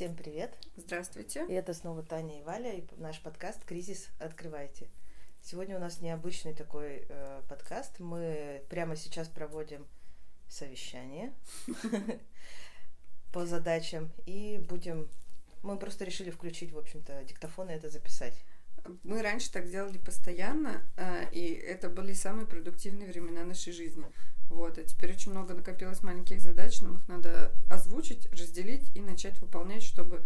Всем привет! Здравствуйте! И это снова Таня и Валя, и наш подкаст «Кризис. Открывайте». Сегодня у нас необычный такой э, подкаст. Мы прямо сейчас проводим совещание по задачам и будем... Мы просто решили включить, в общем-то, диктофон и это записать. Мы раньше так делали постоянно, э, и это были самые продуктивные времена нашей жизни. Вот, а теперь очень много накопилось маленьких задач, нам их надо озвучить, разделить и начать выполнять, чтобы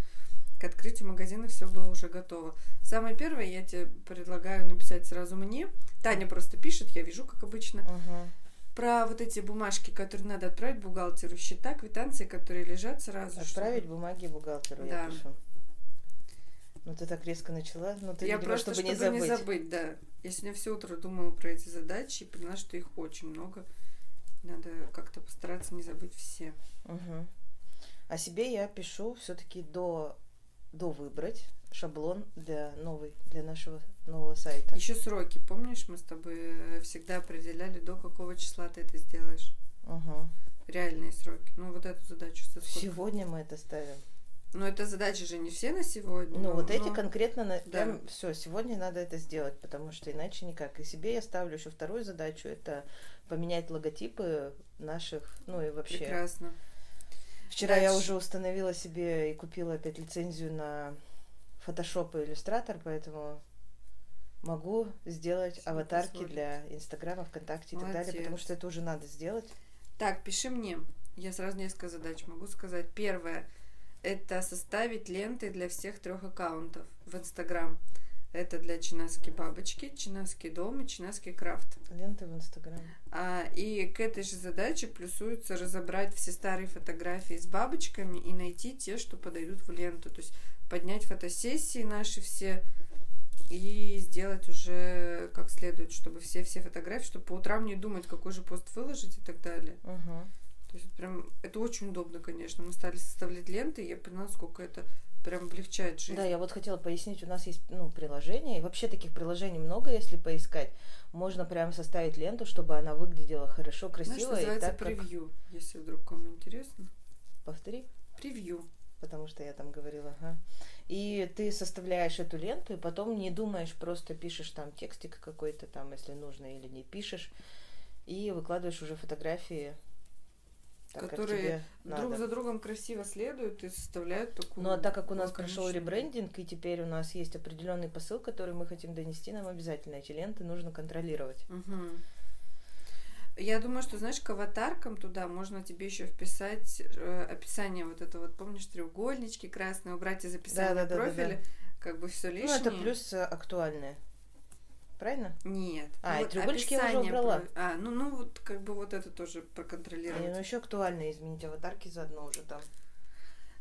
к открытию магазина все было уже готово. Самое первое, я тебе предлагаю написать сразу мне. Таня просто пишет, я вижу, как обычно. Угу. Про вот эти бумажки, которые надо отправить бухгалтеру, счета, квитанции, которые лежат сразу. Отправить чтобы... бумаги бухгалтеру, да. я пишу. Ну ты так резко начала, ну ты я видимо, просто, чтобы, чтобы не забыть. не забыть, да. Я сегодня все утро думала про эти задачи и поняла, что их очень много. Надо как-то постараться не забыть все. Угу. О себе я пишу все-таки до, до выбрать шаблон для новой, для нашего нового сайта. Еще сроки, помнишь, мы с тобой всегда определяли, до какого числа ты это сделаешь. Угу. Реальные сроки. Ну, вот эту задачу. Сегодня мы это ставим. Но это задача же не все на сегодня. Ну, но, вот эти но... конкретно, на... Да. прям все, сегодня надо это сделать, потому что иначе никак. И себе я ставлю еще вторую задачу, это поменять логотипы наших, ну и вообще. Прекрасно. Вчера Дальше. я уже установила себе и купила опять лицензию на Photoshop и Illustrator, поэтому могу сделать Всё аватарки позволить. для Инстаграма, ВКонтакте и так далее, потому Молодец. что это уже надо сделать. Так, пиши мне. Я сразу несколько задач могу сказать. Первое – это составить ленты для всех трех аккаунтов в Инстаграм. Это для Чинаски бабочки, Чинаски дом и Чинаски крафт. Ленты в Инстаграме. А, и к этой же задаче плюсуется разобрать все старые фотографии с бабочками и найти те, что подойдут в ленту. То есть поднять фотосессии наши все и сделать уже как следует, чтобы все-все фотографии, чтобы по утрам не думать, какой же пост выложить и так далее. Угу. То есть прям это очень удобно, конечно. Мы стали составлять ленты, и я поняла, сколько это прям облегчает жизнь. Да, я вот хотела пояснить, у нас есть ну, приложение, и вообще таких приложений много, если поискать. Можно прямо составить ленту, чтобы она выглядела хорошо, красиво. Знаешь, называется и так, как- превью, если вдруг кому интересно. Повтори. Превью. потому что я там говорила, ага. И ты составляешь эту ленту, и потом не думаешь, просто пишешь там текстик какой-то там, если нужно, или не пишешь, и выкладываешь уже фотографии, так, которые друг надо. за другом красиво следуют и составляют такую... Ну а так как у нас прошел ребрендинг, и теперь у нас есть определенный посыл, который мы хотим донести, нам обязательно эти ленты нужно контролировать. Мгм. Я думаю, что, знаешь, к аватаркам туда можно тебе еще вписать э, описание вот это вот, помнишь, треугольнички красные, убрать из описания Да-да-да-да-да. профиля, как бы все лишнее. Ну это плюс э, актуальное. Правильно? Нет. А, Ну, вот треугольнички я уже убрала. про- А, ну, ну вот как бы вот это тоже Не, проконтролировать. ну еще актуальное изменить аватарки заодно уже там.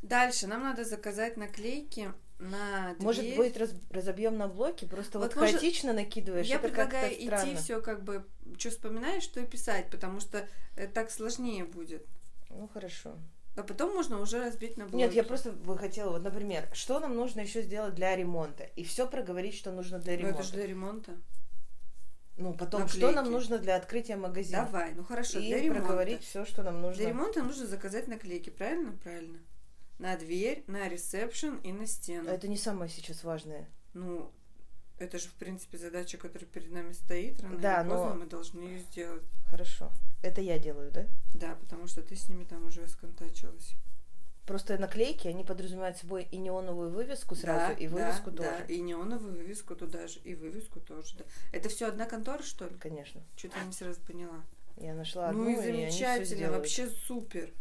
Дальше нам надо заказать наклейки на дверь. Может быть, раз- разобьем на блоки, просто вот, Вот может- хаотично накидываешь, Я это предлагаю идти странно. все как бы, что вспоминаешь, что и писать, потому что э, так сложнее будет. Ну хорошо. А потом можно уже разбить на блоки. Нет, я просто бы хотела, вот, например, что нам нужно еще сделать для ремонта? И все проговорить, что нужно для Ну, ремонта. это же для ремонта. Ну, потом, наклейки. что нам нужно для открытия магазина? Давай, ну хорошо, И для ремонта. проговорить все, что нам нужно. Для ремонта нужно заказать наклейки, правильно? Правильно. На дверь, на ресепшн и на стену. Это не самое сейчас важное. Ну, это же, в принципе, задача, которая перед нами стоит. Рано Да, или поздно но- мы должны ее сделать. Хорошо. Это я делаю, да? Да, потому что ты с ними там уже сконтачилась. Просто наклейки, они подразумевают собой и неоновую вывеску сразу, Да, и вывеску да, тоже. Да, и неоновую вывеску туда же, и вывеску тоже, да. Это все одна контора, что ли? Конечно. Что-то я не сразу поняла. Я нашла одну, ну и и замечательно, сделают. вообще супер.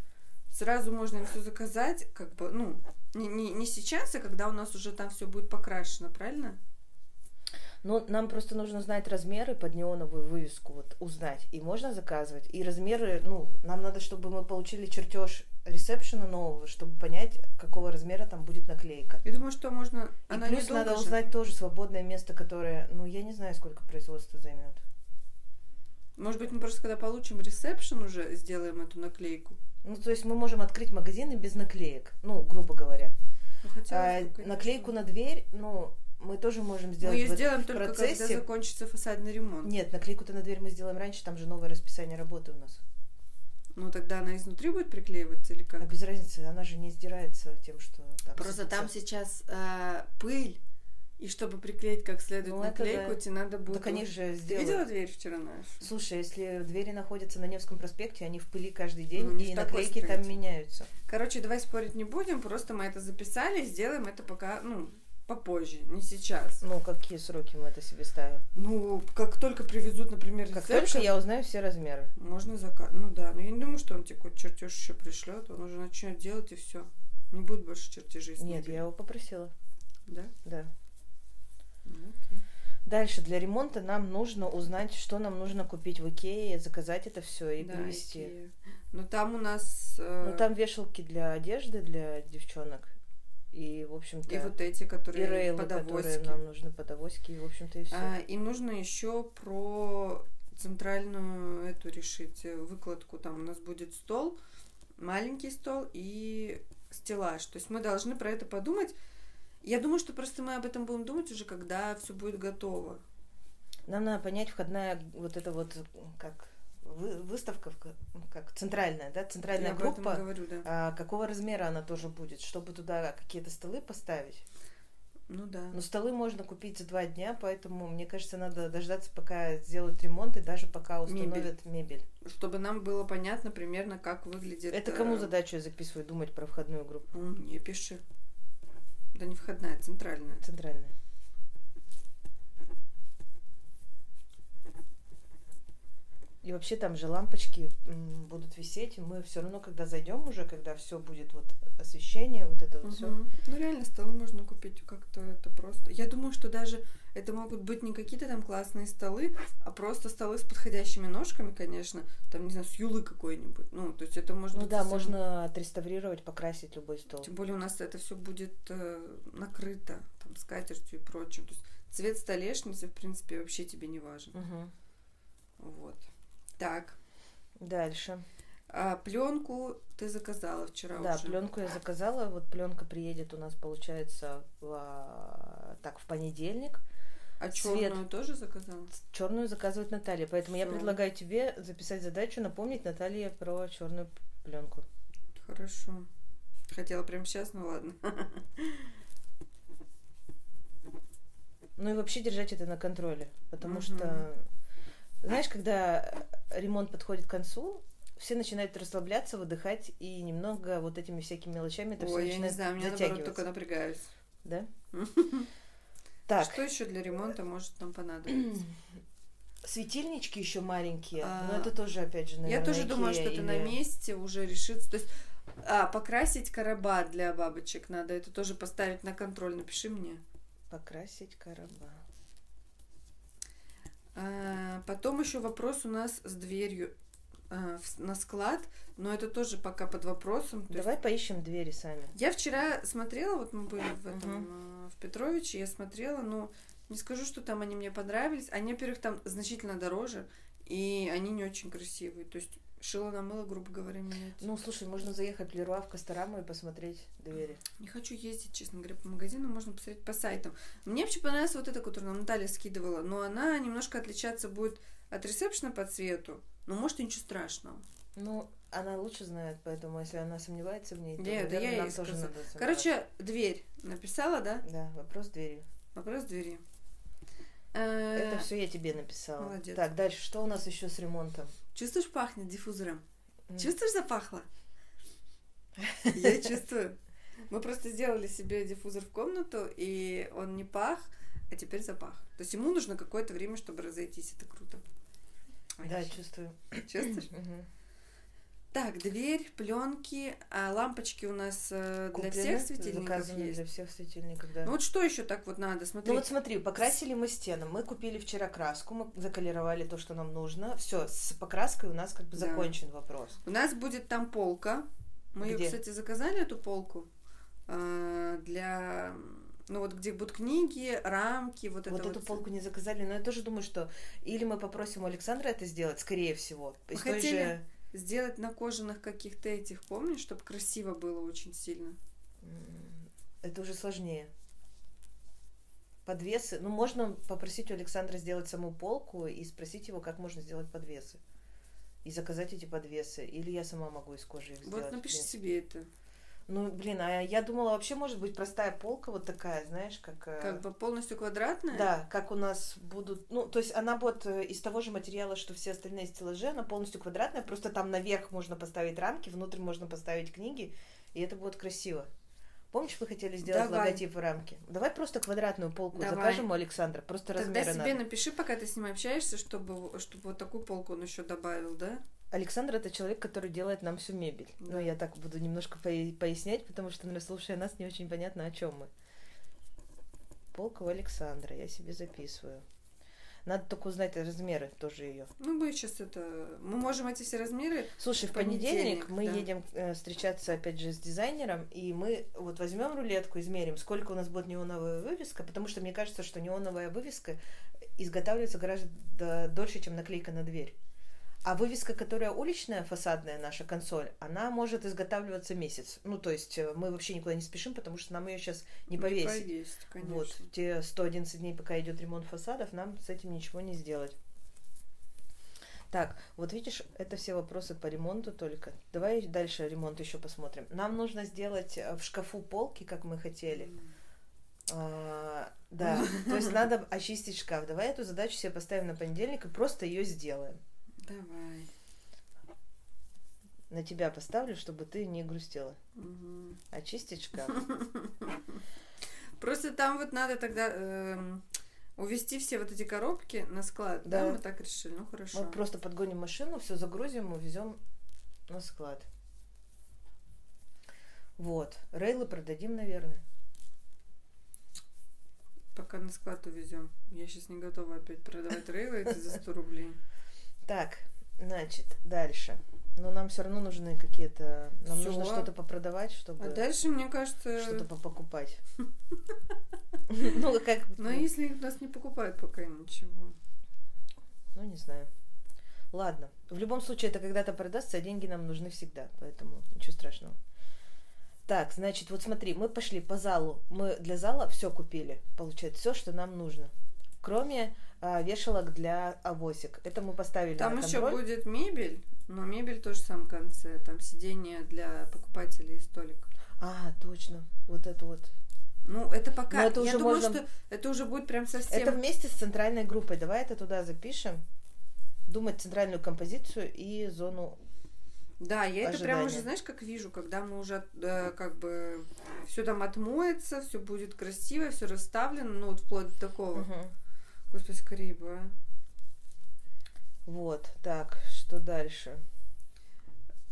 Сразу можно им все заказать, как бы, ну, не, не, не сейчас, а когда у нас уже там все будет покрашено, правильно? Ну, нам просто нужно знать размеры под неоновую вывеску, вот узнать. И можно заказывать. И размеры, ну, нам надо, чтобы мы получили чертеж ресепшена нового, чтобы понять, какого размера там будет наклейка. Я думаю, что можно... И Она плюс надо же. узнать тоже свободное место, которое, ну, я не знаю, сколько производства займет. Может быть, мы просто когда получим ресепшн уже сделаем эту наклейку. Ну, то есть мы можем открыть магазины без наклеек, ну, грубо говоря. Ну, хотелось А бы, наклейку на дверь, ну, мы тоже можем Мы сделать ее в сделаем в только процессе. когда закончится фасадный ремонт. Нет, наклейку-то на дверь мы сделаем раньше, там же новое расписание работы у нас. Ну тогда она изнутри будет приклеиваться или как? А без разницы, она же не сдирается тем, что там Просто сыпется. там сейчас э, пыль, и чтобы приклеить как следует Ну, наклейку, да. тебе надо будет... Так они же Ты сделают. видела дверь вчера нашу? Слушай, если двери находятся на Невском проспекте, они в пыли каждый день, Ну, и наклейки там меняются. Короче, давай спорить не будем, просто мы это записали, сделаем это пока, ну, попозже, не сейчас. Ну, какие сроки мы это себе ставим? Ну, как только привезут, например, Как рецепшн, только я узнаю все размеры. можно заказ. Ну да, но я не думаю, что он тебе какой-то чертеж еще пришлет, он уже начнет делать и все. Не будет больше чертежей. Нет, я его попросила. Да? Да. Ну, окей. Дальше для ремонта нам нужно узнать, что нам нужно купить в Икее, заказать это все и Да, привезти. Но там у нас... э, Ну там вешалки для одежды для девчонок. И, в общем-то, И вот эти, и которые рейлы, которые нам нужны подовозки, и, в общем-то, и все. А, и нужно еще про центральную эту решить э, выкладку. Там у нас будет стол, маленький стол и стеллаж. То есть мы должны про это подумать. Я думаю, что просто мы об этом будем думать уже, когда все будет готово. Нам надо понять, входная вот эта вот, как выставка, ка- как центральная, да, центральная Я группа, говорю, да. а, какого размера она тоже будет, чтобы туда какие-то столы поставить. Ну да. Но столы можно купить за два дня, поэтому, мне кажется, надо дождаться, пока сделают ремонт и даже пока установят мебель. Чтобы нам было понятно примерно, как выглядит... Это э, кому задачу я записываю думать про входную группу? ну, Мне пиши. Да не входная, центральная. Центральная. И вообще там же лампочки будут висеть, и мы все равно, когда зайдем уже, когда все будет вот освещение, вот это вот все. Мгм. Ну реально столы можно купить как-то это просто. Я думаю, что даже это могут быть не какие-то там классные столы, а просто столы с подходящими ножками, конечно. Там, не знаю, с юлы какой-нибудь. Ну, то есть это может Ну да, совсем- можно отреставрировать, покрасить любой стол. Тем более у нас это все будет э, накрыто там скатертью и прочим. То есть цвет столешницы, в принципе, вообще тебе не важен. Мгм. Вот. Так. Дальше. А пленку ты заказала вчера Да, уже. пленку я заказала. Вот пленка приедет у нас, получается, в, а, так, в понедельник. А цвет. черную тоже заказала? Черную заказывает Наталья. Поэтому я Всё. предлагаю тебе записать задачу, напомнить Наталье про черную пленку. Хорошо. Хотела прямо сейчас, ну ладно. Ну и вообще держать это на контроле. Потому Мгм. что, знаешь, когда ремонт подходит к концу, все начинают расслабляться, выдыхать, и немного вот этими всякими мелочами это все Ой, я не начинает знаю, мне наоборот только напрягаюсь. Да? Так, Что еще для ремонта может нам понадобиться? светильнички еще маленькие, А, но это тоже, опять же, наверное, Я тоже думаю, что это на месте уже решится. То есть а, покрасить короба для бабочек надо. Это тоже поставить на контроль. Напиши мне. Покрасить короба. А, потом еще вопрос у нас с дверью а, на склад, но это тоже пока под вопросом. То есть Давай поищем двери сами. Я вчера смотрела, вот мы были в этом э, в Петровиче, я смотрела, но не скажу, что там они мне понравились. Они, во-первых, там значительно дороже, и они не очень красивые. То есть шило на мыло, грубо говоря, менять. Ну, слушай, можно заехать в Леруа в Костораму и посмотреть двери. Не хочу ездить, честно говоря, по магазинам, можно посмотреть по сайтам. Мне вообще понравилась вот эта, которую нам Наталья скидывала, но она немножко отличаться будет от ресепшена по цвету. Но может и ничего страшного. Ну, она лучше знает, поэтому если она сомневается в ней, то, Нет, да наверное, я нам тоже сказала. надо сомневаться. Короче, дверь написала, да? Да, вопрос двери. Вопрос двери. Это Э, все я тебе написала. молодец. Так, дальше, что у нас еще с ремонтом? Чувствуешь, пахнет диффузором? М. Чувствуешь, запахло? Я чувствую. Мы просто сделали себе диффузор в комнату, и он не пах, а теперь запах. То есть ему нужно какое-то время, чтобы разойтись. Это круто. Да, чувствую. Чувствуешь? Так, дверь, пленки, а лампочки у нас э, для всех светильников заказаны есть. для всех светильников, да. Ну вот что еще так вот надо? Смотри. Ну вот смотри, покрасили мы стены. Мы купили вчера краску, мы заколеровали то, что нам нужно. Все, с покраской у нас как бы Да. закончен вопрос. У нас будет там полка. Мы ее, Где? кстати, заказали, эту полку, э, для... Ну вот где будут книги, рамки, вот, вот это эту вот. полку не заказали, но я тоже думаю, что или мы попросим у Александра это сделать, скорее всего. Мы хотели- же, Сделать на кожаных каких-то этих, помнишь, чтобы красиво было очень сильно. это уже сложнее. Подвесы. Ну, можно попросить у Александра сделать саму полку и спросить его, как можно сделать подвесы. и заказать эти подвесы. Или я сама могу из кожи их сделать. Вот напиши себе это. Ну, блин, а я думала, вообще может быть простая полка вот такая, знаешь, как... э, Как бы полностью квадратная? Да, как у нас будут... Ну, то есть она будет э, из того же материала, что все остальные стеллажи, она полностью квадратная, просто там наверх можно поставить рамки, внутрь можно поставить книги, и это будет красиво. Помнишь, мы хотели сделать Давай. логотип в рамке? Давай просто квадратную полку Давай. закажем у Александра, просто Тогда размеры себе надо. напиши, пока ты с ним общаешься, чтобы, чтобы вот такую полку он еще добавил, да? Александр это человек, который делает нам всю мебель. Да. Ну, я так буду немножко поя- пояснять, потому что, наверное, слушая нас, не очень понятно, о чем мы. Полка у Александра, я себе записываю. Надо только узнать размеры тоже ее. Ну, мы сейчас это... Мы можем эти все размеры... Слушай, в В понедельник, понедельник, мы да. едем э, встречаться опять же с дизайнером, и мы вот возьмем рулетку, измерим, сколько у нас будет неоновая вывеска, потому что мне кажется, что неоновая вывеска изготавливается гораздо дольше, чем наклейка на дверь. А вывеска, которая уличная, фасадная наша консоль, она может изготавливаться месяц. Ну, то есть э, мы вообще никуда не спешим, потому что нам ее сейчас не повесить. повесить, конечно. Вот, те 111 дней, пока идет ремонт фасадов, нам с этим ничего не сделать. Так, вот видишь, это все вопросы по ремонту только. Давай дальше ремонт еще посмотрим. Нам нужно сделать э, в шкафу полки, как мы хотели. А, да, то есть надо очистить шкаф. Давай эту задачу себе поставим на понедельник и просто ее сделаем. Давай. На тебя поставлю, чтобы ты не грустила. Мгм. Очистить шкаф. Просто там вот надо тогда эм, увести все вот эти коробки на склад. Да, Да. мы так решили. Ну, хорошо. Мы просто подгоним машину, все загрузим, увезем на склад. Вот. Рейлы продадим, наверное. Пока на склад увезем. Я сейчас не готова опять продавать рейлы эти за 100 рублей. Так, значит, дальше. Но нам все равно нужны какие-то... Нам Всё. нужно что-то попродавать, чтобы... А дальше, мне кажется... Что-то попокупать. Ну, как... Ну, а если нас не покупают пока ничего. Ну, не знаю. Ладно. В любом случае, это когда-то продастся, а деньги нам нужны всегда. Поэтому ничего страшного. Так, значит, вот смотри, мы пошли по залу. Мы для зала все купили. Получается, все, что нам нужно. Кроме а, вешалок для авосик. Это мы поставили Там еще контроль. будет мебель, но мебель тоже в самом конце. Там сиденье для покупателей и столик. А, точно. Вот это вот. Ну, это пока. Но это Я уже думаю, можно- что это уже будет прям совсем. Это вместе с центральной группой. Давай это туда запишем. Думать центральную композицию и зону. Да, я это прям уже, ожидания. знаешь, как вижу, когда мы уже э, как бы все там отмоется, все будет красиво, все расставлено, ну вот вплоть до такого. Мгм. Господи, скорее бы. а. Вот, так, что дальше?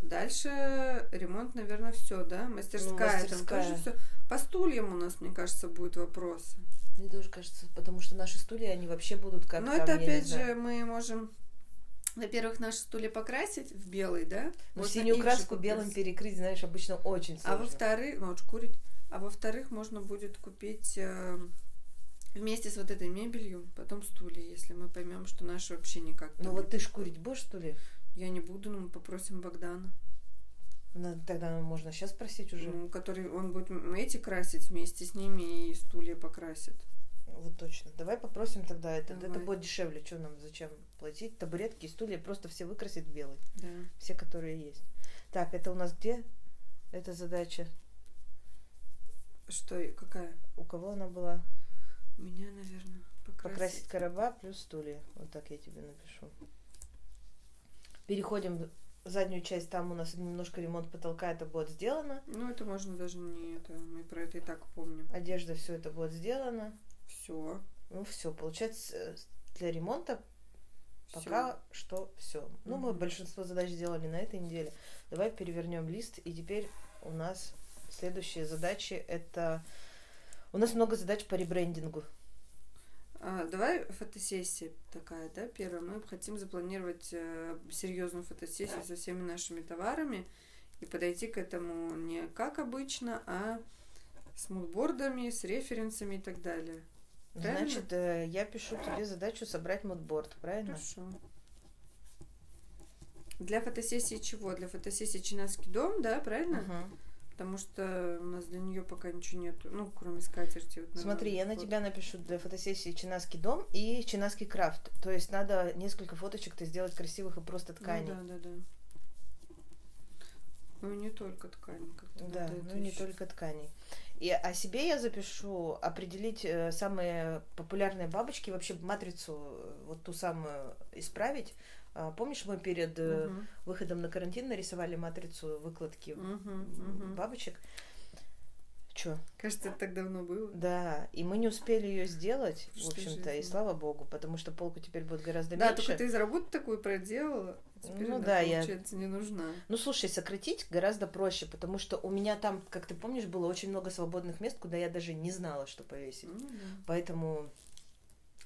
Дальше ремонт, наверное, все, да? Мастерская, Ну, мастерская. там тоже все. По стульям у нас, мне кажется, будет вопросы. Мне тоже кажется, потому что наши стулья, они вообще будут как Но там, это опять же мы можем, во-первых, наши стулья покрасить в белый, да? Ну, синюю краску купить. белым перекрыть, знаешь, обычно очень А сложно. во-вторых, ну, вот шкурить. А во-вторых, можно будет купить э, вместе с вот этой мебелью потом стулья, если мы поймем, что наши вообще никак. Ну вот ты подходят. шкурить будешь, что ли? Я не буду, но мы попросим Богдана, Ну, тогда можно сейчас спросить уже. ну, который он будет эти красить вместе с ними и стулья покрасит. Вот точно. Давай попросим тогда это. Это Давай. будет дешевле. Что нам, зачем платить? Табуретки и стулья просто все выкрасить в белый. Да. Все, которые есть. Так, это у нас где? Эта задача. Что, какая? У кого она была? Меня, наверное, покрасить. Покрасить короба плюс стулья. Вот так я тебе напишу. Переходим в заднюю часть. Там у нас немножко ремонт потолка. Это будет сделано. Ну, это можно даже не это. Мы про это и так помним. Одежда, все это будет сделано. Все. Ну все, получается, э, для ремонта пока что все. Ну, мы большинство задач сделали на этой неделе. Давай перевернем лист. И теперь у нас следующие задачи это... У нас много задач по ребрендингу. А, давай фотосессия такая, да, первая. Мы хотим запланировать э, серьезную фотосессию со всеми нашими товарами и подойти к этому не как обычно, а с мудбордами, с референсами и так далее. Правильно? Значит, э, я пишу тебе задачу собрать мудборд, правильно? Хорошо. Для фотосессии чего? Для фотосессии Чинаский дом, да, правильно? Мгм. Потому что у нас для нее пока ничего нету, ну, кроме скатерти. Вот, Смотри, я на тебя напишу для фотосессии Чинаский дом и Чинаский крафт. То есть надо несколько фоточек-то сделать красивых и просто тканей. Ну, да, да, да. Ну, не только ткани. Как-то Да, ну не ещё. только тканей. И о себе я запишу определить э, самые популярные бабочки, вообще матрицу э, вот ту самую исправить. А, Помнишь, мы перед Мгм. выходом на карантин нарисовали матрицу выкладки мгм. бабочек? Чё? Кажется, это так давно было. Да, и мы не успели ее сделать, в Что общем-то, и слава богу, потому что полку теперь будет гораздо Да, меньше. только ты из работы такую проделала. Теперь Ну она, да, я- получается, не нужна. Ну, слушай, сократить гораздо проще, потому что у меня там, как ты помнишь, было очень много свободных мест, куда я даже не знала, что повесить. Ну, да. Поэтому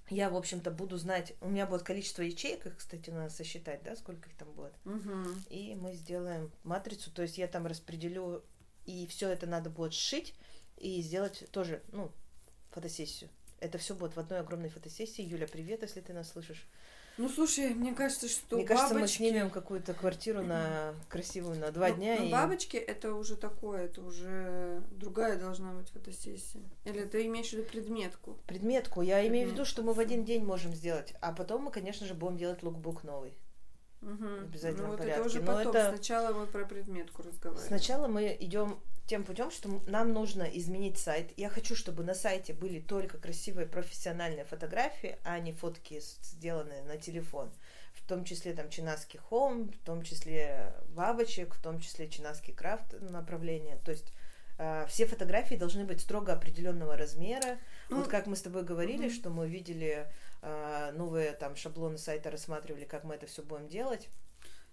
я, в общем-то, буду знать. У меня будет количество ячеек, их, кстати, надо сосчитать, да, сколько их там будет. Мгм. И мы сделаем матрицу, то есть я там распределю, и все это надо будет сшить и сделать тоже, ну, фотосессию. Это все будет в одной огромной фотосессии. Юля, привет, если ты нас слышишь. Ну, слушай, мне кажется, что Мне кажется, мы бабочки... снимем какую-то квартиру на красивую на два Ну, дня. ну, и... бабочки это уже такое, это уже другая должна быть фотосессия. Или ты имеешь в виду предметку? Предметку. Я имею в виду, Предметку, что мы в один день можем сделать. А потом мы, конечно же, будем делать лукбук новый. Мгм. В обязательном ну, вот порядке. это уже Но потом. это- Сначала мы про предметку разговариваем. Сначала мы идем тем путем, что нам нужно изменить сайт. Я хочу, чтобы на сайте были только красивые профессиональные фотографии, а не фотки, сделанные на телефон. В том числе там чинаский хом, в том числе бабочек, в том числе чинаский крафт направление. То есть э, все фотографии должны быть строго определенного размера. Ну, вот как мы с тобой говорили, мгм. что мы видели новые там шаблоны сайта, рассматривали, как мы это все будем делать.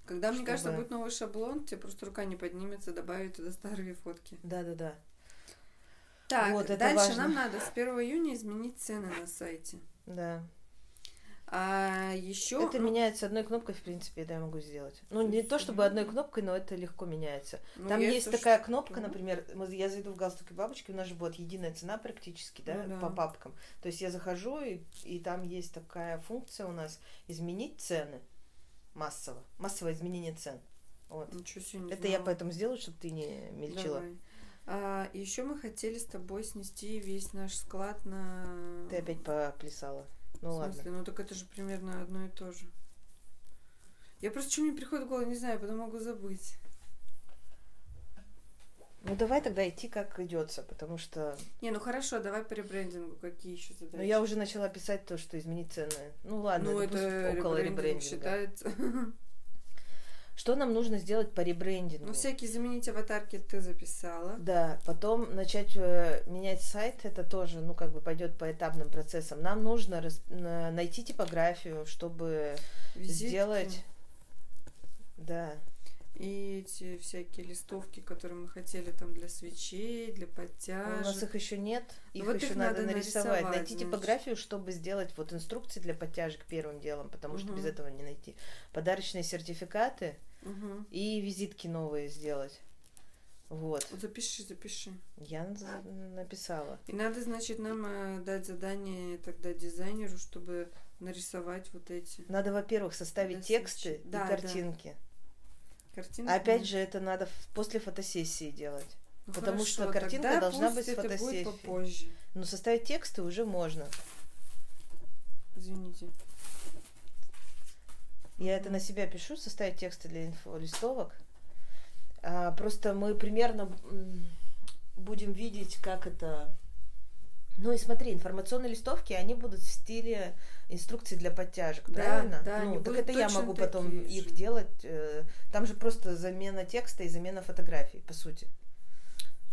Когда, мне кажется, чтобы- будет новый шаблон, тебе просто рука не поднимется добавить туда старые фотки. Да-да-да. Так, Вот, это дальше важно. нам надо с 1 июня изменить цены на сайте. Да. А еще... Это меняется одной кнопкой, в принципе, это я могу сделать. Ну, не то чтобы одной кнопкой, но это легко меняется. ну, Там есть такая кнопка, например, я зайду в галстуки бабочки, у нас же будет единая цена практически, да, Ну да. по папкам. То есть я захожу, и, и там есть такая функция у нас изменить цены массово. Массовое изменение цен. Вот. Ничего себе не Это я знала. поэтому сделаю, чтобы ты не мельчила. Давай. А, еще мы хотели с тобой снести весь наш склад на... Ты опять поплясала. Ну В ладно. смысле? Ну так это же примерно одно и то же. Я просто что мне приходит в голову, не знаю, потом могу забыть. Ну давай тогда идти как идется, потому что. Не, ну хорошо, давай по ребрендингу. Какие еще задачи? Ну я уже начала писать то, что изменить цены. Ну ладно, ну, это, это около ребрендинг ребрендинга. считается. Что нам нужно сделать по ребрендингу? Ну, всякие заменить аватарки ты записала. Да, потом начать э, менять сайт, это тоже, ну, как бы пойдет по этапным процессам. Нам нужно рас- на- найти типографию, чтобы Визитки. сделать. Да. И эти всякие листовки, которые мы хотели там для свечей, для У нас подтяжек. их еще нет, их вот еще их надо, надо нарисовать. нарисовать, найти значит. типографию, чтобы сделать вот инструкции для подтяжек первым делом, потому что Мгм. без этого не найти. Подарочные сертификаты Мгм. и визитки новые сделать. Вот. Запиши, запиши. Я написала. И надо, значит, нам э, дать задание тогда дизайнеру, чтобы нарисовать вот эти Надо, во-первых, составить тексты свечи. и Да, да. Картинки. картинки. А Опять же, это надо после фотосессии делать. Ну, потому хорошо, что картинка тогда должна быть с это фотосессии. будет попозже. Но составить тексты уже можно. Извините. Я это на себя пишу, составить тексты для инфолистовок. А, просто мы примерно будем видеть, как это... Ну и смотри, информационные листовки, они будут в стиле инструкций для подтяжек, Да, правильно? да, ну, так это я могу потом такие их же. делать. э, Там же просто замена текста и замена фотографий, по сути.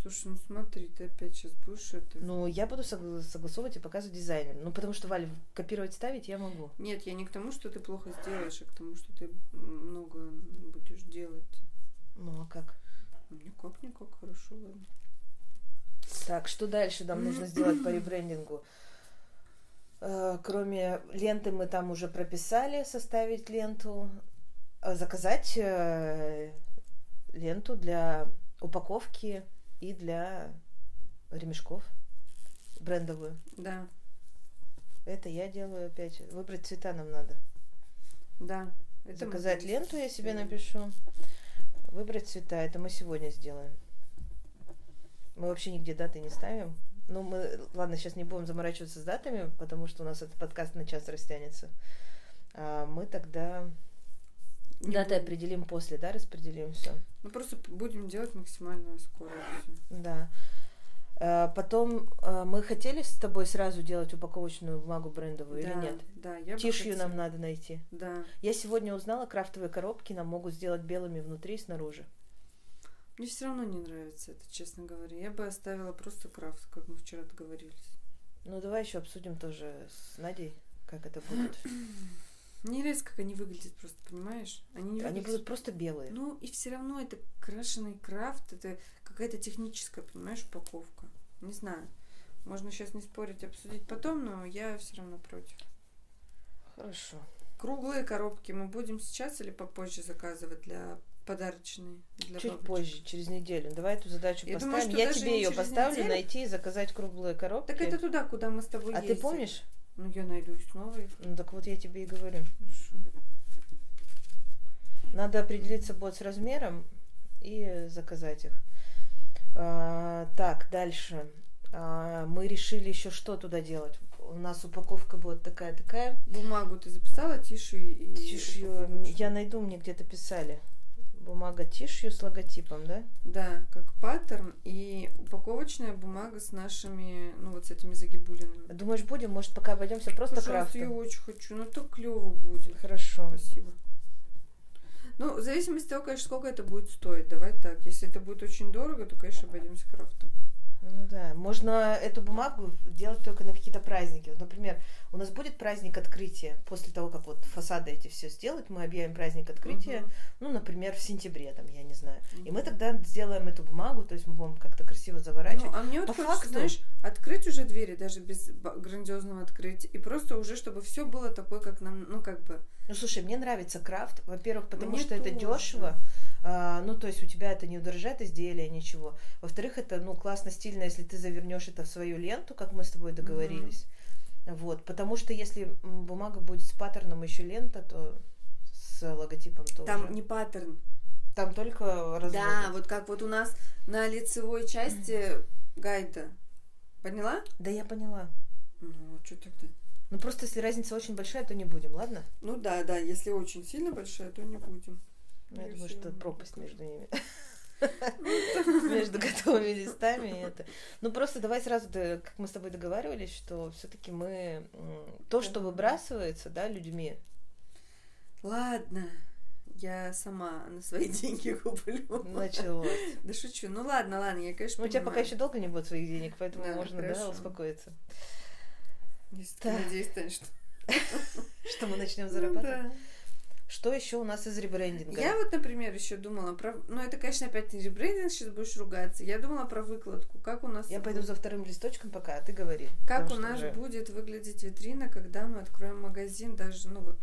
Слушай, ну смотри, ты опять сейчас будешь это... Ну, я буду согла- согласовывать и показывать дизайнеру. Ну, потому что, Валя, копировать, ставить я могу. Нет, я не к тому, что ты плохо сделаешь, а к тому, что ты много будешь делать. Ну, а как? Никак-никак, хорошо, ладно. Так, что дальше нам нужно сделать по ребрендингу? Э, Кроме ленты мы там уже прописали, составить ленту, А заказать э, ленту для упаковки и для ремешков брендовую. Да, Это я делаю опять. Выбрать цвета нам надо. да. Это Заказать ленту я себе напишу. Выбрать цвета. Это мы сегодня сделаем. Мы вообще нигде даты не ставим. Ну, мы, ладно, сейчас не будем заморачиваться с датами, потому что у нас этот подкаст на час растянется. А мы тогда даты будем. определим после, да, распределим все. Ну, просто будем делать максимально скоро. Да. А, Потом а, мы хотели с тобой сразу делать упаковочную бумагу брендовую или Да, нет? Да, я Тишью нам надо найти. Да. Я сегодня узнала, крафтовые коробки нам могут сделать белыми внутри и снаружи. Мне все равно не нравится это, честно говоря. Я бы оставила просто крафт, как мы вчера договорились. Ну, давай еще обсудим тоже с Надей, как это будет. Мне не нравится, как они выглядят просто, понимаешь? Они не Они выглядят- будут просто белые. Ну, и все равно это крашеный крафт, это какая-то техническая, понимаешь, упаковка. Не знаю. Можно сейчас не спорить, обсудить потом, но я все равно против. Хорошо. Круглые коробки мы будем сейчас или попозже заказывать для подарочной? Для Чуть бабочек? позже, через неделю. Давай эту задачу Я поставим. думаю, я тебе ее поставлю, неделю. найти и заказать круглые коробки. Так это туда, куда мы с тобой а ты ездили. помнишь? Ну, я найду их. Ну так вот я тебе и говорю. Хорошо. Надо определиться будет с размером и заказать их. А, так, дальше. А, мы решили еще что туда делать. У нас упаковка будет такая-такая. Бумагу ты записала, тишью и... Упаковочную? Я найду, мне где-то писали. Бумага тишью с логотипом, да? Да, как паттерн и упаковочная бумага с нашими, ну вот с этими загибулинами. Думаешь, будем? Может, пока обойдемся просто Пожалуйста, я крафтом? очень хочу, ну так клево будет. Хорошо. Спасибо. Ну, в зависимости от того, конечно, сколько это будет стоить. Давай так. Если это будет очень дорого, то, конечно, обойдемся крафтом. Ну да, можно эту бумагу делать только на какие-то праздники. Вот, например, у нас будет праздник открытия. После того, как вот фасады эти все сделать, мы объявим праздник открытия, Мгм. ну, например, в сентябре, там, я не знаю. И мы тогда сделаем эту бумагу, то есть мы будем как-то красиво заворачивать. Ну, а мне вот По хочется, факту- знаешь, открыть уже двери, даже без грандиозного открытия. И просто уже, чтобы все было такое, как нам, ну, как бы... Ну, слушай, мне нравится крафт, во-первых, потому Мне что это тоже. дешево, а, ну, то есть у тебя это не удорожает изделие, ничего. Во-вторых, это, ну, классно, стильно, если ты завернешь это в свою ленту, как мы с тобой договорились. Вот, потому что если бумага будет с паттерном еще лента, то с логотипом тоже. Там не паттерн. Там только разводы. Да, вот как вот у нас на лицевой части гайда. Поняла? Да я поняла. Ну, что тогда? Ну, просто если разница очень большая, то не будем, ладно? Ну да, да, если очень сильно большая, то не будем. Ну, я Я думаю, что пропасть между ними. Между готовыми листами и это. Ну, просто давай сразу, как мы с тобой договаривались, что все-таки мы то, что выбрасывается, да, людьми, Ладно, я сама на свои деньги куплю. началось. Да шучу. Ну ладно, ладно, я, конечно, Ну, у тебя пока еще долго не будет своих денег, поэтому можно, да, успокоиться. Если ты Так. надеюсь, станешь, что... Что мы начнем Ну зарабатывать. да. Что еще у нас из ребрендинга? Я вот, например, еще думала про... Ну, это, конечно, опять не ребрендинг, сейчас будешь ругаться. Я думала про выкладку. Как у нас... Я пойду за вторым листочком пока, а ты говори. Как у нас уже- будет выглядеть витрина, когда мы откроем магазин, даже, ну вот.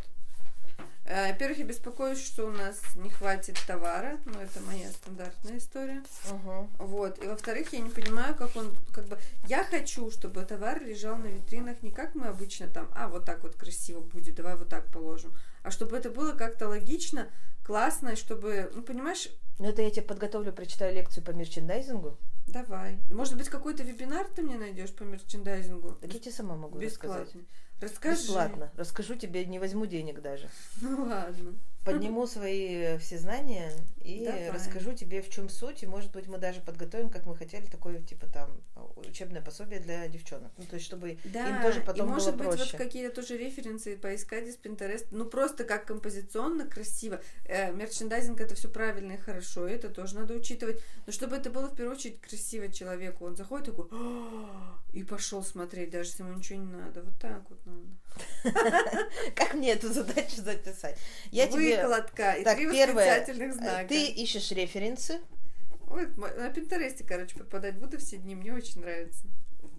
Э, Во-первых, я беспокоюсь, что у нас не хватит товара, ну это моя стандартная история. Мгм. Вот. И во-вторых, я не понимаю, как он, как бы, я хочу, чтобы товар лежал на витринах не как мы обычно там, а вот так вот красиво будет, давай вот так положим, а чтобы это было как-то логично, классно, и чтобы, ну понимаешь, Ну, это я тебе подготовлю, прочитаю лекцию по мерчендайзингу. давай. Может быть, какой-то вебинар ты мне найдешь по мерчендайзингу? Так я тебе сама могу рассказать. Расскажи. Бесплатно. Расскажу тебе, не возьму денег даже. Ну ладно. Подниму свои все знания и Давай. расскажу тебе, в чем суть. И, может быть, мы даже подготовим, как мы хотели, такое, типа, там, учебное пособие для девчонок. Ну, то есть, чтобы Да, им тоже потом и может было быть проще. вот какие-то тоже референсы поискать из Pinterest. Ну просто как композиционно красиво. Э, мерчендайзинг это все правильно и хорошо, и это тоже надо учитывать. Но чтобы это было в первую очередь красиво человеку, он заходит такой «А!» и пошел смотреть, даже если ему ничего не надо. Вот так вот надо. Как мне эту задачу записать? Я тебе... Выкладка и Так, три первое, восклицательных знака. Ты ищешь референсы, Ой, мо- на Пинтересте, короче, попадать буду все дни, мне очень нравится.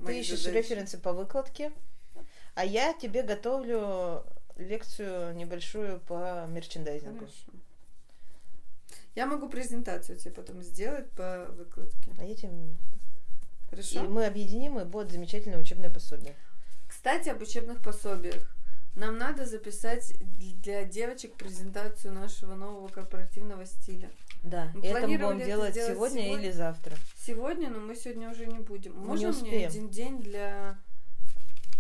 ты ищешь задачи. референсы по выкладке, а я тебе готовлю лекцию небольшую по мерчендайзингу. Хорошо. Я могу презентацию тебе потом сделать по выкладке. А я тебе... И Хорошо? мы объединим, и будет замечательное учебное пособие. Кстати, об учебных пособиях. Нам надо записать для девочек презентацию нашего нового корпоративного стиля. Да, Мы и это мы будем это делать сегодня, сегодня. или завтра. Сегодня, но мы сегодня уже не будем. Мы Можно не мне успеем. один день для...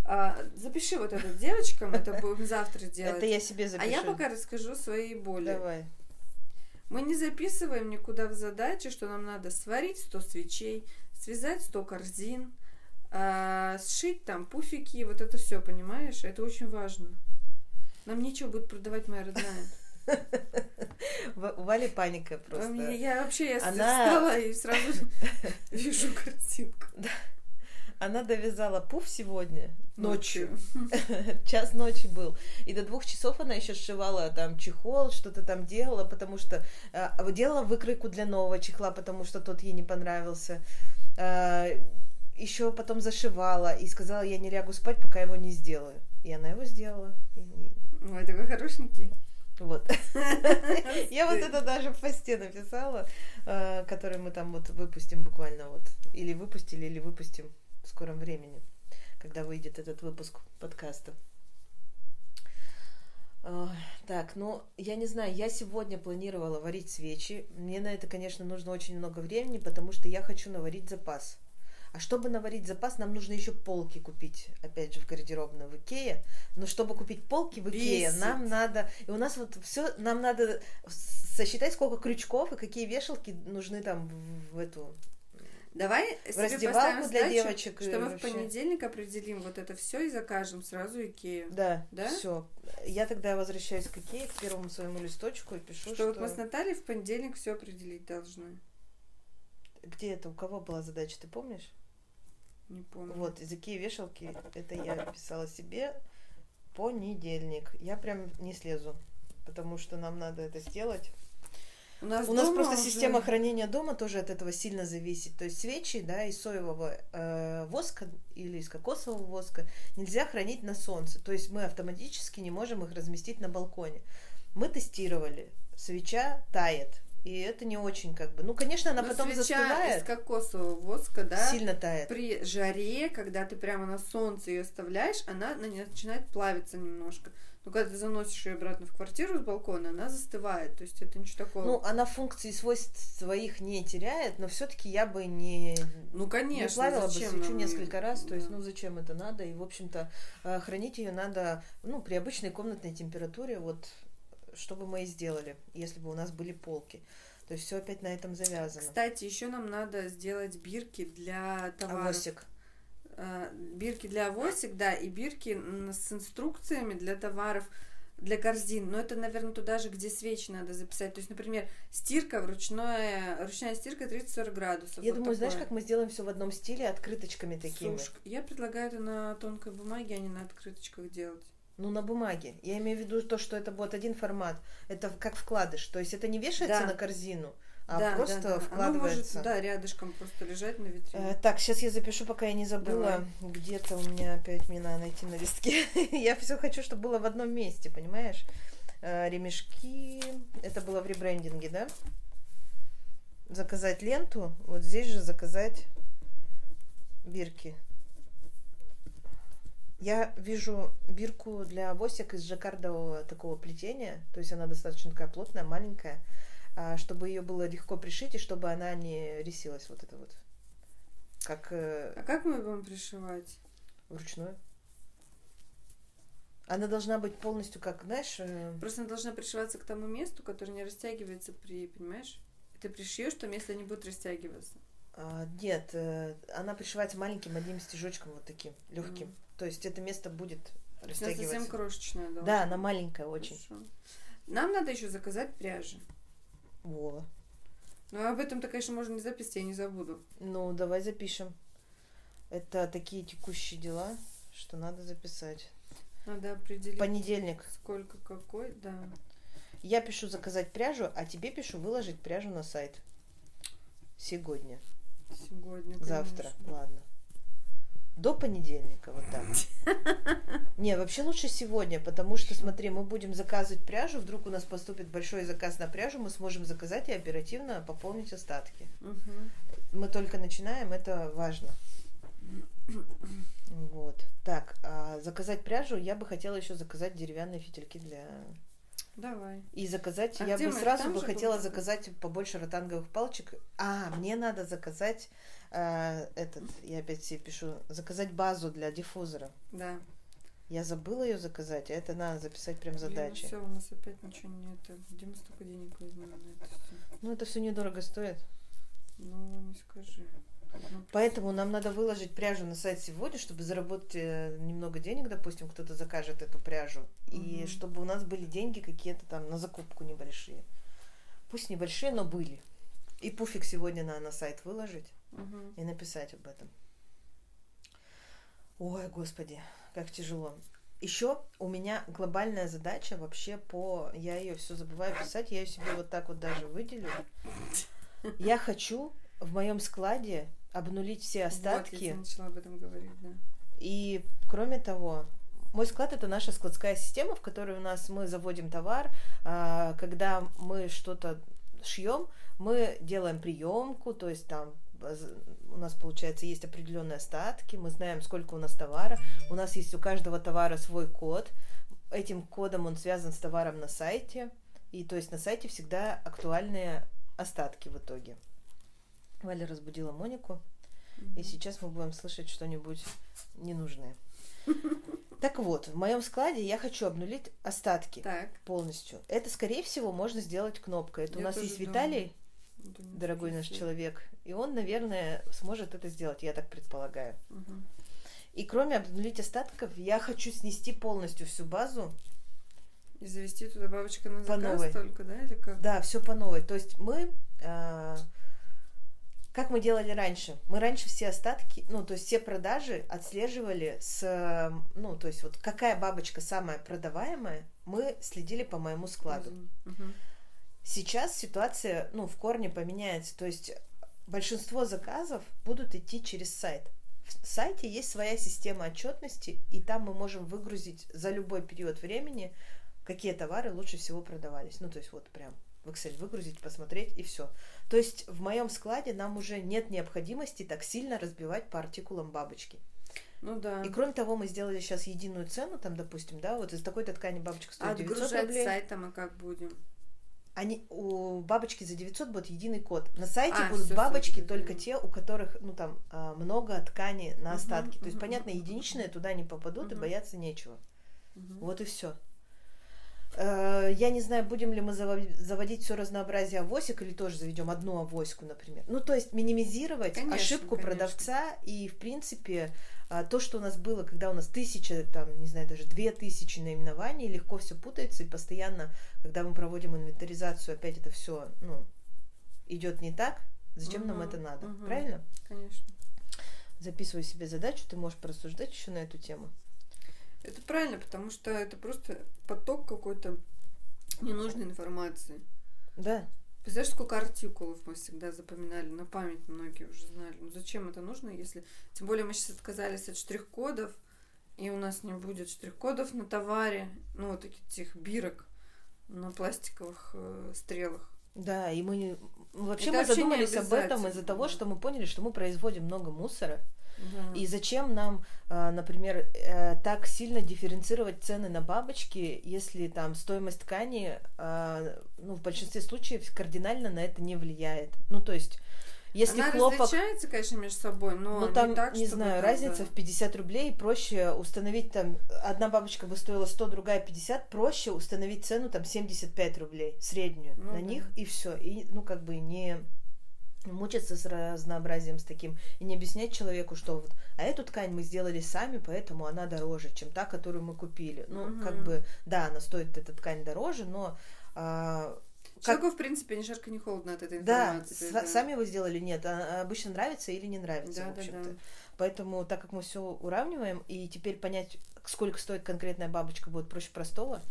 А, запиши вот это девочкам, это будем завтра делать. Это я себе А запишу. я пока расскажу свои боли. Давай. Мы не записываем никуда в задачи, что нам надо сварить 100 свечей, связать 100 корзин, а, сшить там пуфики, вот это все, понимаешь? Это очень важно. Нам нечего будет продавать моя родная. У Вали паника А просто. Я вообще я Она- встала и сразу вижу картинку. Она довязала пуф сегодня ночью. Час ночи был. И до двух часов она еще сшивала там чехол, что-то там делала, потому что э, делала выкройку для нового чехла, потому что тот ей не понравился. Еще потом зашивала и сказала, я не лягу спать, пока его не сделаю. И она его сделала. И- Ой, такой хорошенький. Вот. Я вот это даже в посте написала, э, который мы там вот выпустим буквально вот. Или выпустили, или выпустим в скором времени, когда выйдет этот выпуск подкаста. Ой, Так, ну, я не знаю, я сегодня планировала варить свечи. Мне на это, конечно, нужно очень много времени, потому что я хочу наварить запас. А чтобы наварить запас, нам нужно еще полки купить, опять же, в гардеробной в Икее. Но чтобы купить полки в Икее, Бесит. нам надо... И у нас вот все, нам надо сосчитать, сколько крючков и какие вешалки нужны там в, в эту... Давай себе раздевалку поставим для задачу, девочек и что мы в понедельник определим вот это все и закажем сразу Икею. Да, Да? все. Я тогда возвращаюсь к Икее, к первому своему листочку и пишу, Что, что... вот мы с Натальей в понедельник все определить должны. Где это? У кого была задача, ты помнишь? Не помню. Вот, из Икеи вешалки, это я писала себе понедельник. Я прям не слезу, потому что нам надо это сделать. У нас, У нас просто уже- система хранения дома тоже от этого сильно зависит. То есть свечи, да, из соевого э, воска или из кокосового воска нельзя хранить на солнце. То есть мы автоматически не можем их разместить на балконе. Мы тестировали, свеча тает. И это не очень как бы... Ну, конечно, она Но потом свеча застывает, из кокосового воска, да, сильно тает. при жаре, когда ты прямо на солнце ее оставляешь, она начинает плавиться немножко. Но когда ты заносишь ее обратно в квартиру с балкона, она застывает. То есть это ничего такого. Ну, она функции и свойств своих не теряет, но все-таки я бы не, Ну, не конечно. плавила бы зачем свечу нам несколько раз. То есть, Да. ну зачем это надо? И, в общем-то, э, хранить ее надо, ну, при обычной комнатной температуре, вот, чтобы мы и сделали, если бы у нас были полки. То есть все опять на этом завязано. Кстати, еще нам надо сделать бирки для товаров. Авосик. Э, бирки для авосик, да, и бирки с инструкциями для товаров, для корзин. Но это, наверное, туда же, где свечи надо записать. То есть, например, стирка, вручная, ручная стирка 30-40 градусов. Я вот думаю, знаешь, такое. как мы сделаем все в одном стиле, открыточками такими. Сушка. Я предлагаю это на тонкой бумаге, а не на открыточках делать. Ну, на бумаге. Я имею в виду то, что это будет один формат. Это как вкладыш. То есть это не вешается Да. на корзину, а Да, просто да, да. Оно вкладывается. может, да, рядышком просто лежать на витрине. Э, Так, сейчас я запишу, пока я не забыла. Где-то у меня опять мне надо найти на листке. я все хочу, чтобы было в одном месте, понимаешь? Э, Ремешки. Это было в ребрендинге, да? Заказать ленту. Вот здесь же заказать бирки. Я вижу бирку для авосик из жаккардового такого плетения. То есть она достаточно такая плотная, маленькая. а, Чтобы ее было легко пришить и чтобы она не рисилась вот это вот. Как э, А как мы будем пришивать? вручную. Она должна быть полностью как, знаешь, э, Просто она должна пришиваться к тому месту, которое не растягивается при, понимаешь? Ты пришьешь, там место не будет растягиваться. а, нет, э, она пришивается маленьким одним стежочком вот таким, легким. Мгм. То есть это место будет есть она совсем растягиваться. крошечная должна Да, она маленькая очень. Хорошо. Нам надо еще заказать пряжи. Во. Но об этом-то, конечно, можно не записать, я не забуду. Ну, давай запишем. Это такие текущие дела, что надо записать. Надо определить, Понедельник. сколько какой, да. Я пишу заказать пряжу, а тебе пишу выложить пряжу на сайт. Сегодня. Сегодня, Завтра. конечно. Ладно. До понедельника, вот так. Не, вообще лучше сегодня, потому что, смотри, мы будем заказывать пряжу, вдруг у нас поступит большой заказ на пряжу, мы сможем заказать и оперативно пополнить остатки. Мгм. Мы только начинаем, это важно. Вот. Так, а заказать пряжу я бы хотела еще заказать деревянные фитильки для Давай. И заказать, А я бы мы? сразу Там бы хотела был заказ? заказать побольше ротанговых палочек. А, мне надо заказать э, этот, я опять себе пишу, заказать базу для диффузора. Да. Я забыла ее заказать, а это надо записать прям задачи. все, у нас опять ничего не это. Где мы столько денег возьмем на это все? Ну, это все недорого стоит. Ну, не скажи. Поэтому нам надо выложить пряжу на сайт сегодня, чтобы заработать э, немного денег, допустим, кто-то закажет эту пряжу. И Мгм. чтобы у нас были деньги какие-то там на закупку небольшие. Пусть небольшие, но были. И пуфик сегодня надо на сайт выложить мгм. и написать об этом. Ой, господи, как тяжело. Еще у меня глобальная задача вообще по... Я ее все забываю писать, я ее себе вот так вот даже выделю. Я хочу в моем складе обнулить все Вот, я остатки. тебе начала об этом говорить, да. И кроме того, мой склад это наша складская система, в которой у нас мы заводим товар. а, Когда мы что-то шьем, мы делаем приемку, то есть там у нас получается есть определенные остатки, мы знаем, сколько у нас товара. У нас есть у каждого товара свой код. Этим кодом он связан с товаром на сайте. И то есть на сайте всегда актуальные остатки в итоге. Валя разбудила Монику. И сейчас мы будем слышать что-нибудь ненужное. Так вот, в моем складе я хочу обнулить остатки Так. полностью. Это, скорее всего, можно сделать кнопкой. Это у Я нас тоже есть думаю. Виталий, у меня дорогой наш человек, и он, наверное, сможет это сделать, я так предполагаю. Мгм. И кроме обнулить остатков, я хочу снести полностью всю базу. И завести туда бабочка на По заказ новой. только, да, или как? Да, все по новой. То есть мы... а, как мы делали раньше? Мы раньше все остатки, ну, то есть все продажи отслеживали с, ну, то есть вот какая бабочка самая продаваемая, мы следили по моему складу. Сейчас ситуация, ну, в корне поменяется. То есть большинство заказов будут идти через сайт. В сайте есть своя система отчетности, и там мы можем выгрузить за любой период времени, какие товары лучше всего продавались. Ну, то есть вот прям в Excel выгрузить, посмотреть и все. То есть в моем складе нам уже нет необходимости так сильно разбивать по артикулам бабочки. Ну да. И кроме того, мы сделали сейчас единую цену, там, допустим, да, вот из такой-то ткани бабочка стоит 900 Отгружать рублей. с сайта мы как будем? Они у бабочки за 900 будет единый код. На сайте А, будут бабочки всё, только те, у которых ну там а, много ткани на остатки. То есть понятно, единичные туда не попадут и Мгм. бояться нечего. Мгм. Вот и все. Я не знаю, будем ли мы заво- заводить все разнообразие авосик или тоже заведем одну авоську, например. Ну, то есть минимизировать Конечно, ошибку конечно. продавца и, в принципе, а, то, что у нас было, когда у нас тысяча, там, не знаю, даже две тысячи наименований, легко все путается, и постоянно, когда мы проводим инвентаризацию, опять это все, ну, идет не так, зачем нам Мгм, это надо, мгм. правильно? Конечно. Записывай себе задачу, ты можешь порассуждать еще на эту тему. Это правильно, потому что это просто поток какой-то ненужной информации. Да, Представляешь, сколько артикулов мы всегда запоминали, на память многие уже знали. Ну зачем это нужно, если... Тем более мы сейчас отказались от штрих-кодов, и у нас не будет штрих-кодов на товаре, ну вот этих бирок на пластиковых э, стрелах. Да, и мы не- ну, вообще Это мы вообще задумались об этом из-за того, да. что мы поняли, что мы производим много мусора. Да. И зачем нам, э, например, э, так сильно дифференцировать цены на бабочки, если там стоимость ткани, э, ну, в большинстве случаев кардинально на это не влияет. Ну, то есть, если Она хлопок... различается, конечно, между собой, но Ну, не там, так, не знаю, там, разница в 50 рублей, проще установить там, одна бабочка бы стоила 100, другая 50, проще установить цену там 75 рублей, среднюю Ну на да. них, и все. И, ну, как бы не мучиться с разнообразием с таким и не объяснять человеку, что вот, а эту ткань мы сделали сами, поэтому она дороже, чем та, которую мы купили. Ну, Мгм. как бы, да, она стоит, эта ткань дороже, но а, как- Человеку, в принципе, ни жарко, ни холодно от этой да, информации. есть, да. сами вы сделали, нет, а- обычно нравится или не нравится, Да, в да, общем-то. да. Поэтому, так как мы все уравниваем, и теперь понять, сколько стоит конкретная бабочка, будет проще простого.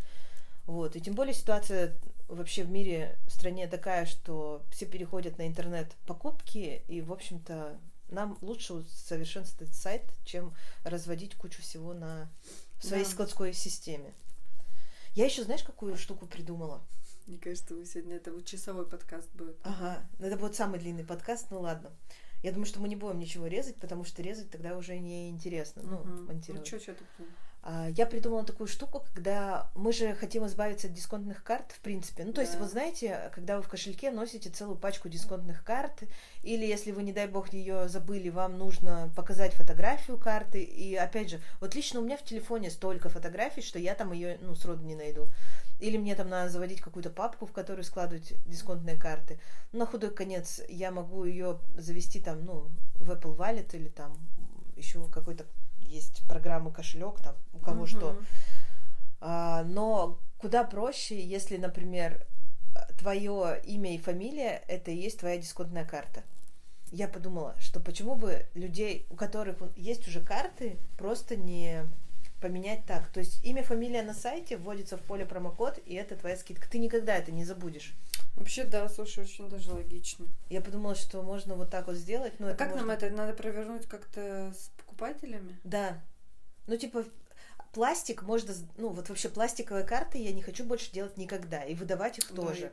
Вот. И тем более ситуация вообще в мире, в стране такая, что все переходят на интернет покупки, и, в общем-то, нам лучше усовершенствовать сайт, чем разводить кучу всего на в своей Да. складской системе. Я еще, знаешь, какую штуку придумала? Мне кажется, вы сегодня это вот часовой подкаст будет. Ага, это будет самый длинный подкаст, ну ладно. Я думаю, что мы не будем ничего резать, потому что резать тогда уже не интересно, ну, Мгм. монтировать. Ну, что, что тут? А, я придумала такую штуку, когда мы же хотим избавиться от дисконтных карт, в принципе. Ну, то есть, Да. вот знаете, когда вы в кошельке носите целую пачку дисконтных карт, или если вы, не дай бог, ее забыли, вам нужно показать фотографию карты. И опять же, вот лично у меня в телефоне столько фотографий, что я там ее, ну, сроду не найду. Или мне там надо заводить какую-то папку, в которую складывать дисконтные карты. Ну, на худой конец я могу ее завести там, ну, в Apple Wallet или там еще какой-то есть программы кошелек, там у кого Мгм. что. А, но куда проще, если, например, твое имя и фамилия это и есть твоя дисконтная карта. Я подумала, что почему бы людей, у которых есть уже карты, просто не поменять так. То есть имя, фамилия на сайте вводится в поле промокод, и это твоя скидка. Ты никогда это не забудешь. Вообще, да, слушай, очень даже логично. Я подумала, что можно вот так вот сделать. Но а как нам можно- это? Надо провернуть как-то с покупателями? Да. Ну, типа, пластик можно... Ну, вот вообще пластиковые карты я не хочу больше делать никогда. И выдавать их Да, тоже.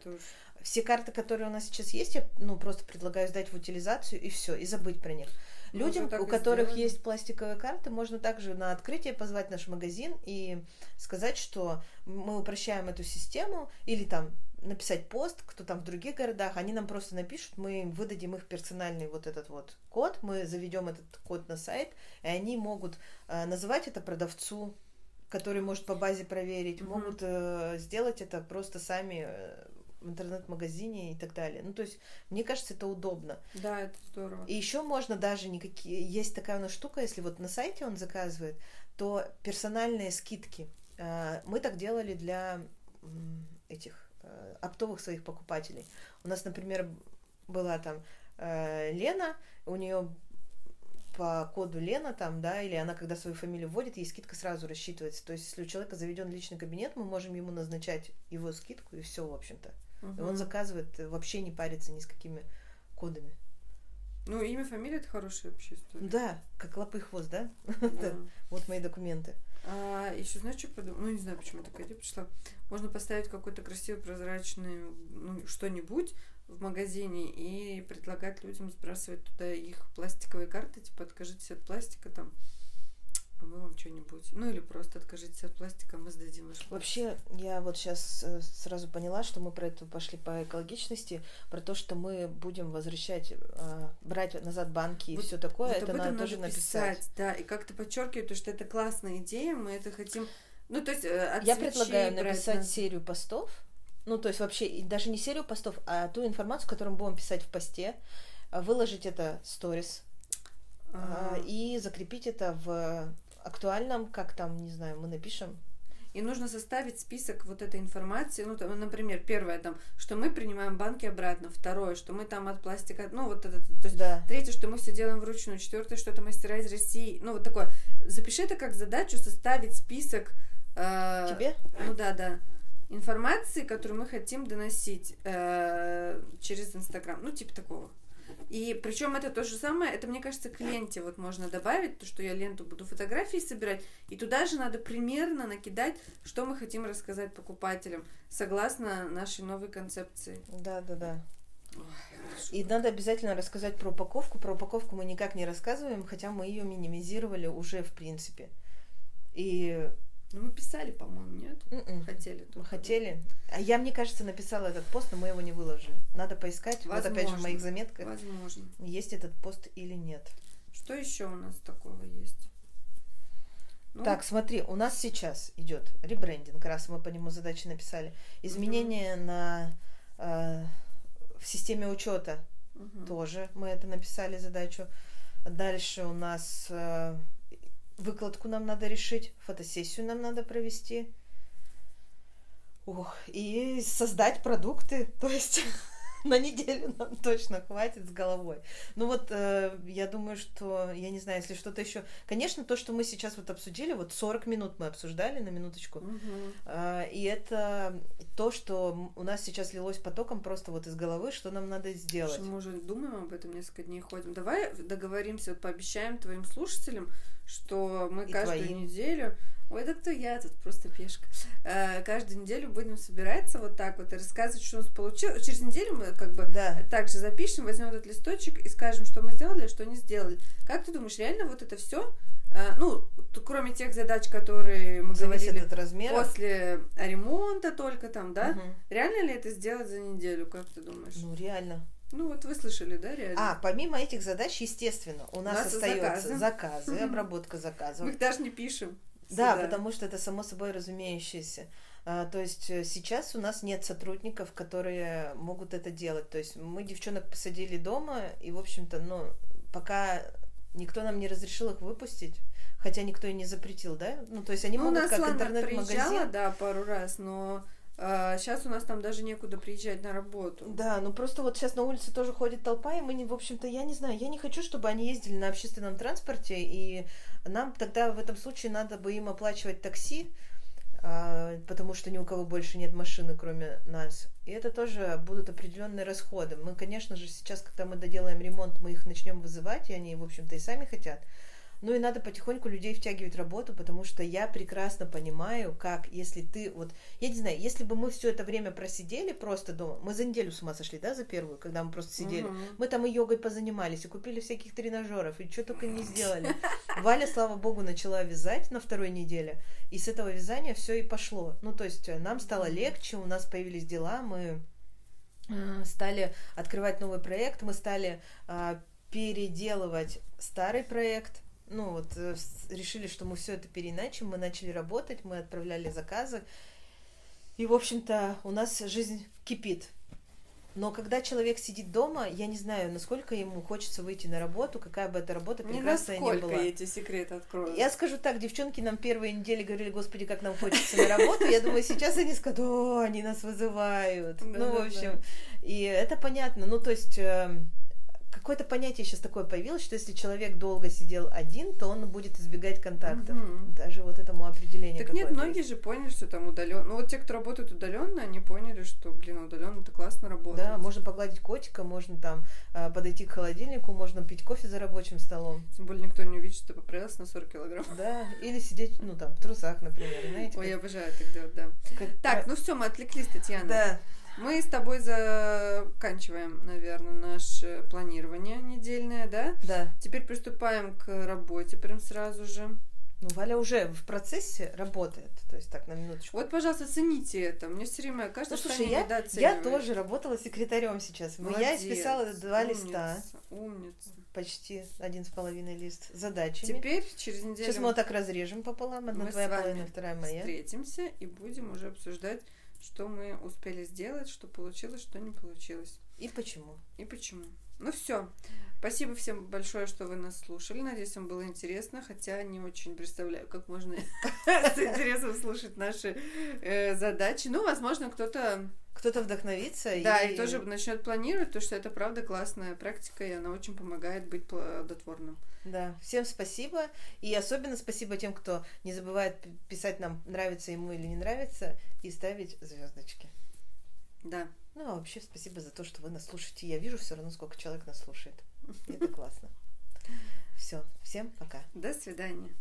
Все карты, которые у нас сейчас есть, я ну, просто предлагаю сдать в утилизацию и все, и забыть про них. Мы Людям, у которых сделали. есть пластиковые карты, можно также на открытие позвать наш магазин и сказать, что мы упрощаем эту систему, или там написать пост, кто там в других городах, они нам просто напишут, мы им выдадим их персональный вот этот вот код, мы заведем этот код на сайт, и они могут э, называть это продавцу, который может по базе проверить, Мгм. могут э, сделать это просто сами э, в интернет-магазине и так далее. Ну, то есть, мне кажется, это удобно. Да, это здорово. И еще можно даже никакие... Есть такая у нас штука, если вот на сайте он заказывает, то персональные скидки. А, Мы так делали для этих э, оптовых своих покупателей. У нас, например, была там э, Лена, у нее по коду Лена там, да, или она, когда свою фамилию вводит, ей скидка сразу рассчитывается. То есть, если у человека заведен личный кабинет, мы можем ему назначать его скидку, и все, в общем-то. И он заказывает, э, вообще не парится ни с какими кодами. Ну, имя, фамилия это хорошая вообще история. Да, как лапы хвост, да? Да. Вот мои документы. А еще знаешь, что подумала? Ну, не знаю, почему такая идея пришла. Можно поставить какой-то красивый прозрачный, ну, что-нибудь в магазине и предлагать людям сбрасывать туда их пластиковые карты, типа откажитесь от пластика там, мы вам что-нибудь. Ну или просто откажитесь от пластика, мы сдадим ваш пластик. Вообще, я вот сейчас сразу поняла, что мы про это пошли по экологичности, про то, что мы будем возвращать, э, брать назад банки и Вот- все такое, Вот это об надо этом тоже надо написать. писать, да, и как-то подчеркивать, то, что это классная идея, мы это хотим. Ну, то есть, э, от Я предлагаю брать написать на- серию постов, ну, то есть вообще даже не серию постов, а ту информацию, которую мы будем писать в посте, выложить это в сторис, А, и закрепить это в актуальном, как там, не знаю, мы напишем. И нужно составить список вот этой информации. Ну, там, например, первое, там, что мы принимаем банки обратно. Второе, что мы там от пластика, ну, вот это, то есть Да. Третье, что мы все делаем вручную. Четвертое, что это мастера из России. Ну, вот такое. Запиши это как задачу составить список. э, Тебе? Ну да, да. Информации, которую мы хотим доносить э, через Инстаграм. Ну, типа такого. И причем это то же самое, это, мне кажется, к ленте вот можно добавить, то, что я ленту буду фотографии собирать, и туда же надо примерно накидать, что мы хотим рассказать покупателям, согласно нашей новой концепции. Да, да, да. Ой. И надо обязательно рассказать про упаковку. Про упаковку мы никак не рассказываем, хотя мы ее минимизировали уже в принципе. И Ну, мы писали, по-моему, нет? м-м, Хотели. мы хотели. А я, мне кажется, написала этот пост, но мы его не выложили. Надо поискать. Вот опять же в моих Возможно. заметках Возможно. есть этот пост или нет. Что еще у нас такого есть? Ну, Так, смотри, у нас сейчас идет ребрендинг, раз мы по нему задачи написали. Изменения на э, в системе учета мгм. тоже мы это написали задачу. Дальше у нас э, выкладку нам надо решить, фотосессию нам надо провести. Ох, и создать продукты, то есть на неделю нам точно хватит с головой. Ну вот, э, я думаю, что, я не знаю, если что-то еще... Конечно, то, что мы сейчас вот обсудили, вот 40 минут мы обсуждали, на минуточку, Мгм. а, И это то, что у нас сейчас лилось потоком просто вот из головы, что нам надо сделать. Слушай, мы уже думаем об этом несколько дней ходим. Давай договоримся, вот пообещаем твоим слушателям, что мы И каждую твоим. неделю... Ой, да кто я тут, просто пешка. Э, каждую неделю будем собираться вот так вот и рассказывать, что у нас получилось. Через неделю мы как бы Да. также запишем, возьмем этот листочек и скажем, что мы сделали, а что не сделали. Как ты думаешь, реально вот это все, ну, кроме тех задач, которые мы Зависит говорили от размера. после ремонта только там, да? Мгм. Реально ли это сделать за неделю, как ты думаешь? Ну, реально. Ну вот вы слышали, да, реально? А, помимо этих задач, естественно, у нас, нас и остается заказы. заказы, обработка заказов. Мы их даже не пишем. Да, сюда. потому что это само собой разумеющееся. А, то есть э, сейчас у нас нет сотрудников, которые могут это делать. То есть мы девчонок посадили дома, и, в общем-то, ну, пока никто нам не разрешил их выпустить, хотя никто и не запретил, да? Ну, то есть они Ну, у могут нас как интернет-магазин. да, пару раз, но сейчас у нас там даже некуда приезжать на работу. Да, ну просто вот сейчас на улице тоже ходит толпа, и мы, не, в общем-то, я не знаю, я не хочу, чтобы они ездили на общественном транспорте, и нам тогда в этом случае надо бы им оплачивать такси, а, потому что ни у кого больше нет машины, кроме нас. И это тоже будут определенные расходы. Мы, конечно же, сейчас, когда мы доделаем ремонт, мы их начнем вызывать, и они, в общем-то, и сами хотят. Ну и надо потихоньку людей втягивать в работу, потому что я прекрасно понимаю, как, если ты, вот, я не знаю, если бы мы все это время просидели просто дома, мы за неделю с ума сошли, да, за первую, когда мы просто сидели, Мгм. мы там и йогой позанимались, и купили всяких тренажеров, и что только не сделали. Валя, слава богу, начала вязать на второй неделе, и с этого вязания все и пошло. Ну, то есть э, нам стало легче, у нас появились дела, мы э, стали открывать новый проект, мы стали а, переделывать старый проект. Ну вот э, решили, что мы все это переиначим, мы начали работать, мы отправляли заказы. И, в общем-то, у нас жизнь кипит. Но когда человек сидит дома, я не знаю, насколько ему хочется выйти на работу, какая бы эта работа Не прекрасная ни насколько была. я эти секреты открою. Я скажу так, девчонки нам первые недели говорили, господи, как нам хочется на работу. Я думаю, сейчас они скажут, о, они нас вызывают. Ну, в общем, и это понятно. Ну, то есть, эм, какое-то понятие сейчас такое появилось, что если человек долго сидел один, то он будет избегать контактов. Мгм. Даже вот этому определению. Так нет, многие есть. же поняли, что там удаленно. Ну вот те, кто работают удаленно, они поняли, что, блин, удаленно это классно работает. Да, можно погладить котика, можно там э, подойти к холодильнику, можно пить кофе за рабочим столом. Тем более никто не увидит, что ты поправилась на 40 килограмм. Да, или сидеть, ну, там, в трусах, например, знаете. Ой, я как- обожаю так делать, да. как- Так, ну все, мы отвлеклись, Татьяна. Да, Мы с тобой заканчиваем, наверное, наше планирование недельное, да? да. Теперь приступаем к работе прям сразу же. Ну, Валя уже в процессе работает. То есть так, на минуточку. Вот, пожалуйста, цените это. Мне все время кажется, Ну, что слушай, они я, я тоже работала секретарем сейчас. Мы- Я Молодец, исписала два умница, листа, Умница. почти один с половиной лист, с задачами. Теперь через неделю Сейчас мы вот так разрежем пополам. Одна мы твоя половина, вторая моя. встретимся и будем уже обсуждать, что мы успели сделать, что получилось, что не получилось. И почему? И почему. Ну все. Спасибо всем большое, что вы нас слушали. Надеюсь, вам было интересно, хотя не очень представляю, как можно с интересом слушать наши э, задачи. Ну, возможно, кто-то, Кто-то вдохновится да, и... и тоже начнет планировать, потому что это правда классная практика, и она очень помогает быть плодотворным. Да, всем спасибо. И особенно спасибо тем, кто не забывает писать нам, нравится ему или не нравится, и ставить звездочки. Да. Ну, а вообще спасибо за то, что вы нас слушаете. Я вижу все равно, сколько человек нас слушает. Это классно. Все, всем пока. До свидания.